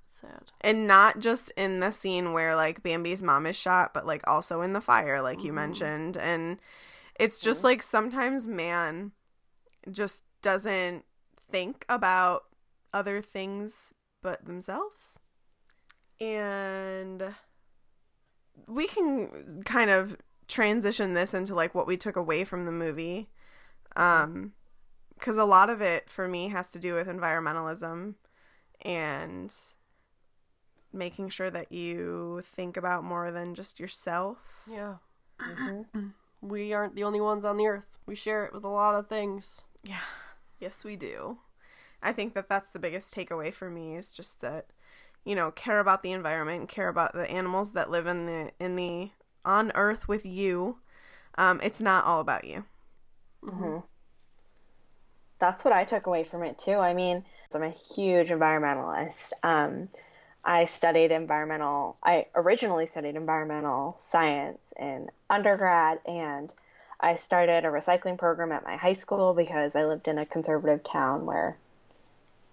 Speaker 4: Sad.
Speaker 1: And not just in the scene where like Bambi's mom is shot, but like also in the fire, like you mentioned. And it's just like sometimes man just doesn't think about other things but themselves. And we can kind of transition this into like what we took away from the movie. Um because a lot of it for me has to do with environmentalism and making sure that you think about more than just yourself.
Speaker 4: Yeah.
Speaker 5: Mm-hmm.
Speaker 4: We aren't the only ones on the earth. We share it with a lot of things.
Speaker 1: Yeah. Yes, we do. I think that that's the biggest takeaway for me is just that you know, care about the environment, care about the animals that live in the in the on earth with you. Um it's not all about you.
Speaker 5: That's what I took away from it too. I mean, I'm a huge environmentalist. Um, I studied environmental. I originally studied environmental science in undergrad, and I started a recycling program at my high school because I lived in a conservative town where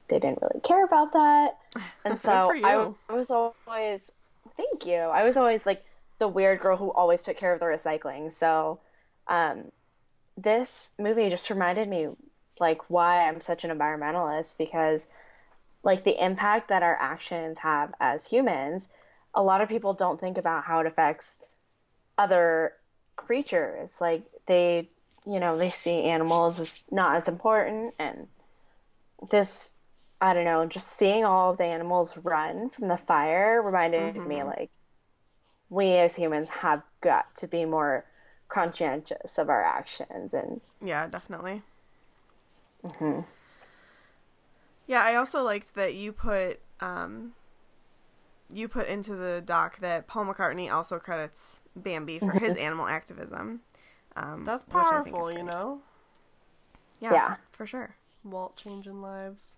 Speaker 5: they didn't really care about that. And so. I, I was always, thank you. I was always like the weird girl who always took care of the recycling. So, um, this movie just reminded me like why I'm such an environmentalist because like the impact that our actions have as humans, a lot of people don't think about how it affects other creatures. Like they, you know, they see animals as not as important and this I don't know, just seeing all the animals run from the fire reminded me mm-hmm. like we as humans have got to be more conscientious of our actions and
Speaker 1: Yeah, definitely. Yeah, I also liked that you put um you put into the doc that Paul McCartney also credits Bambi for his animal activism. Um,
Speaker 4: That's
Speaker 1: which I think is
Speaker 4: powerful, you know?
Speaker 1: Yeah,
Speaker 5: Yeah.
Speaker 1: for sure.
Speaker 4: Walt changing lives.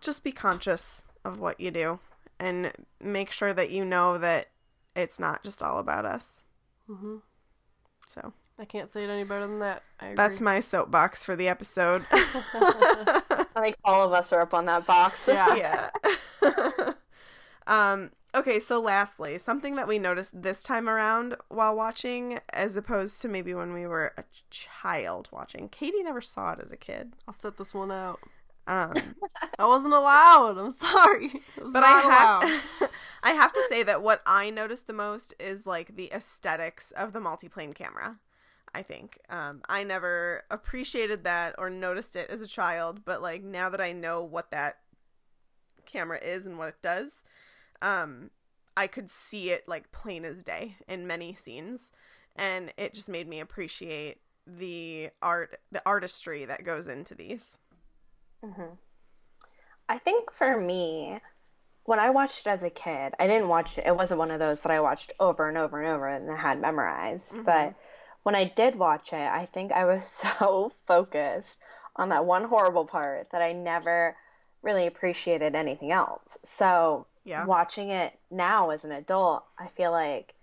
Speaker 1: Just be conscious of what you do and make sure that you know that it's not just all about us.
Speaker 4: hmm
Speaker 1: So
Speaker 4: I can't say it any better than that. I agree.
Speaker 1: that's my soapbox for the episode.
Speaker 5: I think all of us are up on that box.
Speaker 4: Yeah.
Speaker 1: yeah. um okay, so lastly, something that we noticed this time around while watching as opposed to maybe when we were a child watching. Katie never saw it as a kid.
Speaker 4: I'll set this one out.
Speaker 1: Um
Speaker 4: I wasn't allowed. I'm sorry. It
Speaker 1: but I have I have to say that what I noticed the most is like the aesthetics of the multiplane camera. I think um, I never appreciated that or noticed it as a child, but like now that I know what that camera is and what it does, um, I could see it like plain as day in many scenes, and it just made me appreciate the art, the artistry that goes into these.
Speaker 5: I think for me, when I watched it as a kid, I didn't watch it. It wasn't one of those that I watched over and over and over and had memorized. But when I did watch it, I think I was so focused on that one horrible part that I never really appreciated anything else. So
Speaker 1: Yeah.
Speaker 5: watching it now as an adult, I feel like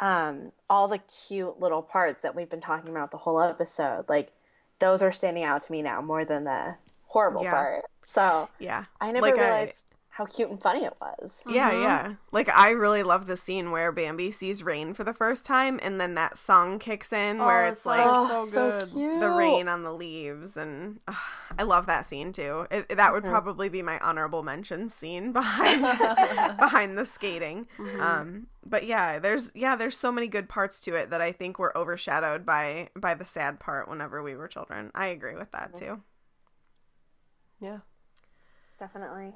Speaker 5: um, all the cute little parts that we've been talking about the whole episode, like those are standing out to me now more than the horrible
Speaker 1: Yeah.
Speaker 5: part. So
Speaker 1: Yeah,
Speaker 5: I never
Speaker 1: Like,
Speaker 5: realized how cute and funny it was.
Speaker 1: Yeah, mm-hmm. yeah. Like I really love the scene where Bambi sees rain for the first time, and then that song kicks in where
Speaker 4: Oh,
Speaker 1: it's
Speaker 4: it's
Speaker 1: like oh,
Speaker 4: so oh, good.
Speaker 5: cute.
Speaker 1: the rain on the leaves, and ugh, I love that scene too. It, that would mm-hmm. probably be my honorable mention scene behind behind the skating. Mm-hmm. Um, but yeah, there's yeah, there's so many good parts to it that I think were overshadowed by by the sad part whenever we were children. I agree with that too.
Speaker 4: Yeah.
Speaker 5: Definitely.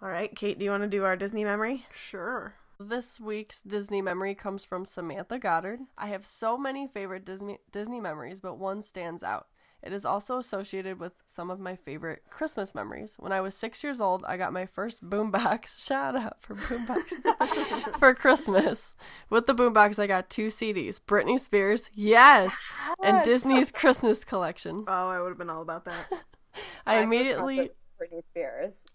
Speaker 1: All right, Kate, do you want to do our Disney memory?
Speaker 4: Sure. This week's Disney memory comes from Samantha Goddard. I have so many favorite Disney Disney memories, but one stands out. It is also associated with some of my favorite Christmas memories. When I was six years old, I got my first boombox. Shout out for boombox for Christmas. With the boombox, I got two CDs: Britney Spears, yes, and Disney's Christmas collection.
Speaker 1: Oh, I would have been all about that.
Speaker 4: I
Speaker 5: My first
Speaker 4: immediately.
Speaker 5: concert was Britney Spears.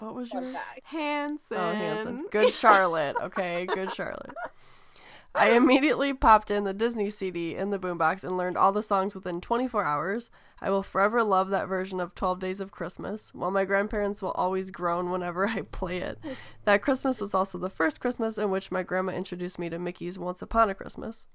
Speaker 4: What was
Speaker 5: Fun
Speaker 4: yours?
Speaker 5: fact.
Speaker 1: Hanson.
Speaker 4: Oh, Hanson. Good Charlotte. Okay, good Charlotte. I immediately popped in the Disney CD in the boombox and learned all the songs within 24 hours. I will forever love that version of 12 Days of Christmas, while my grandparents will always groan whenever I play it. That Christmas was also the first Christmas in which my grandma introduced me to Mickey's Once Upon a Christmas.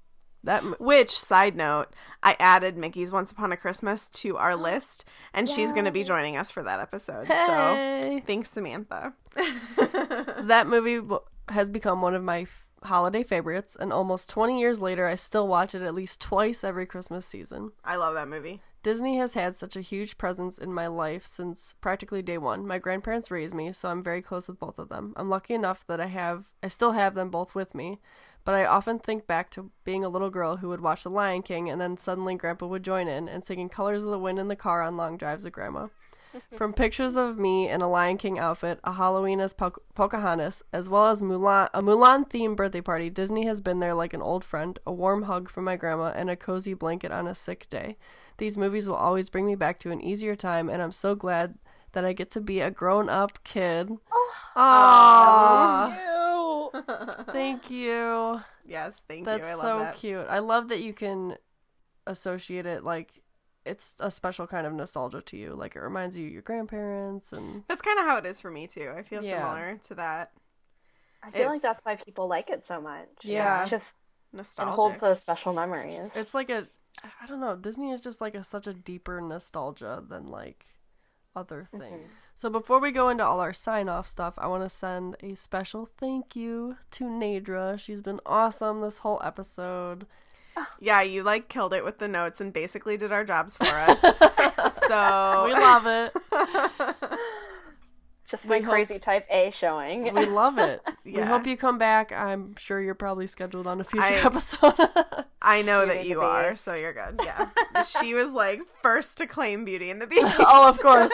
Speaker 4: That
Speaker 1: Which, side note, I added Mickey's Once Upon a Christmas to our list, and she's going to be joining us for that episode. So thanks, Samantha.
Speaker 4: that movie has become one of my holiday favorites, and almost 20 years later, I still watch it at least twice every Christmas season.
Speaker 1: I love that movie.
Speaker 4: Disney has had such a huge presence in my life since practically day one. My grandparents raised me, so I'm very close with both of them. I'm lucky enough that I have I still have them both with me, but I often think back to being a little girl who would watch The Lion King and then suddenly grandpa would join in and singing Colors of the Wind in the car on long drives with grandma. From pictures of me in a Lion King outfit, a Halloween as Po- Pocahontas, as well as Mulan, a Mulan themed birthday party, Disney has been there like an old friend, a warm hug from my grandma, and a cozy blanket on a sick day. These movies will always bring me back to an easier time, and I'm so glad that I get to be a grown up kid. Oh, Aww.
Speaker 5: Ew.
Speaker 4: Thank you.
Speaker 1: Yes, thank
Speaker 4: That's
Speaker 1: you. I love
Speaker 4: so
Speaker 1: that.
Speaker 4: cute. I love that you can associate it like it's a special kind of nostalgia to you. Like it reminds you of your grandparents and
Speaker 1: That's kind of how it is for me, too. I feel
Speaker 4: Yeah.
Speaker 1: similar to that.
Speaker 5: I feel like that's why people like it so much.
Speaker 4: Yeah.
Speaker 5: It's just nostalgia.
Speaker 1: it
Speaker 5: holds those special memories.
Speaker 4: it's like a I don't know, Disney is just like a such a deeper nostalgia than like other mm-hmm. things. So before we go into all our sign off stuff, I want to send a special thank you to Nadra. She's been awesome this whole episode. Ah.
Speaker 1: Yeah, you like killed it with the notes and basically did our jobs for us. so
Speaker 4: We love it.
Speaker 5: just my
Speaker 4: we hope-
Speaker 5: crazy type A showing.
Speaker 4: We love it. We hope you come back. I'm sure you're probably scheduled on a future
Speaker 1: I-
Speaker 4: episode.
Speaker 1: I know that
Speaker 5: Beauty and
Speaker 1: you are,
Speaker 5: Beast.
Speaker 1: so you're good. Yeah. she was like first to claim Beauty and the Beast.
Speaker 4: oh, of course.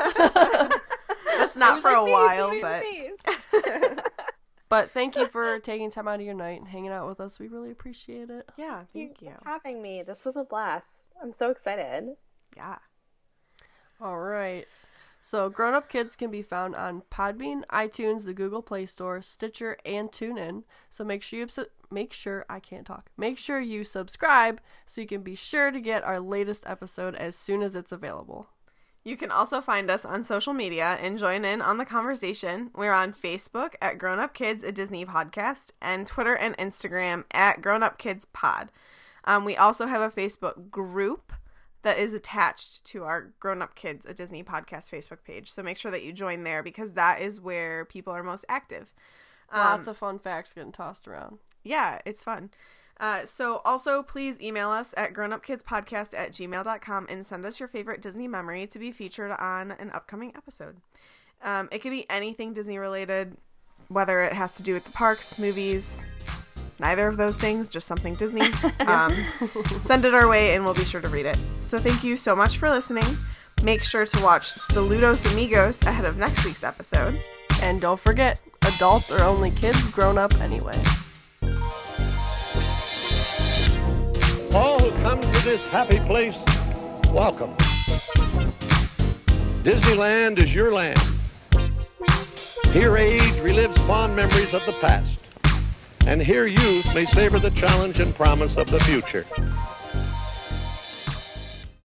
Speaker 1: That's not for a while, but
Speaker 4: but thank you for taking time out of your night and hanging out with us. We really appreciate it.
Speaker 1: yeah,
Speaker 5: Thank
Speaker 1: thank you.
Speaker 5: for having me. This was a blast. I'm so excited.
Speaker 1: Yeah.
Speaker 4: All right. So, Grown Up Kids can be found on Podbean, iTunes, the Google Play Store, Stitcher, and TuneIn. So make sure you su- make sure I can't talk. Make sure you subscribe so you can be sure to get our latest episode as soon as it's available.
Speaker 1: You can also find us on social media and join in on the conversation. We're on Facebook at Grown Up Kids, a Disney podcast, and Twitter and Instagram at Grown Up Kids Pod. Um, we also have a Facebook group that is attached to our Grown Up Kids, a Disney podcast Facebook page. So make sure that you join there because that is where people are most active.
Speaker 4: Lots of fun facts getting tossed around.
Speaker 1: yeah, it's fun. Uh, so also please email us at grownupkidspodcast at gmail.com and send us your favorite Disney memory to be featured on an upcoming episode. Um, it could be anything Disney related. whether it has to do with the parks, movies, neither of those things, just something Disney, um, send it our way and we'll be sure to read it. So thank you so much for listening. Make sure to watch Saludos Amigos ahead of next week's episode.
Speaker 4: And don't forget, adults are only kids grown up anyway.
Speaker 2: All who come to this happy place, welcome. Disneyland is your land. Here age relives fond memories of the past. And here youth may savor the challenge and promise of the future.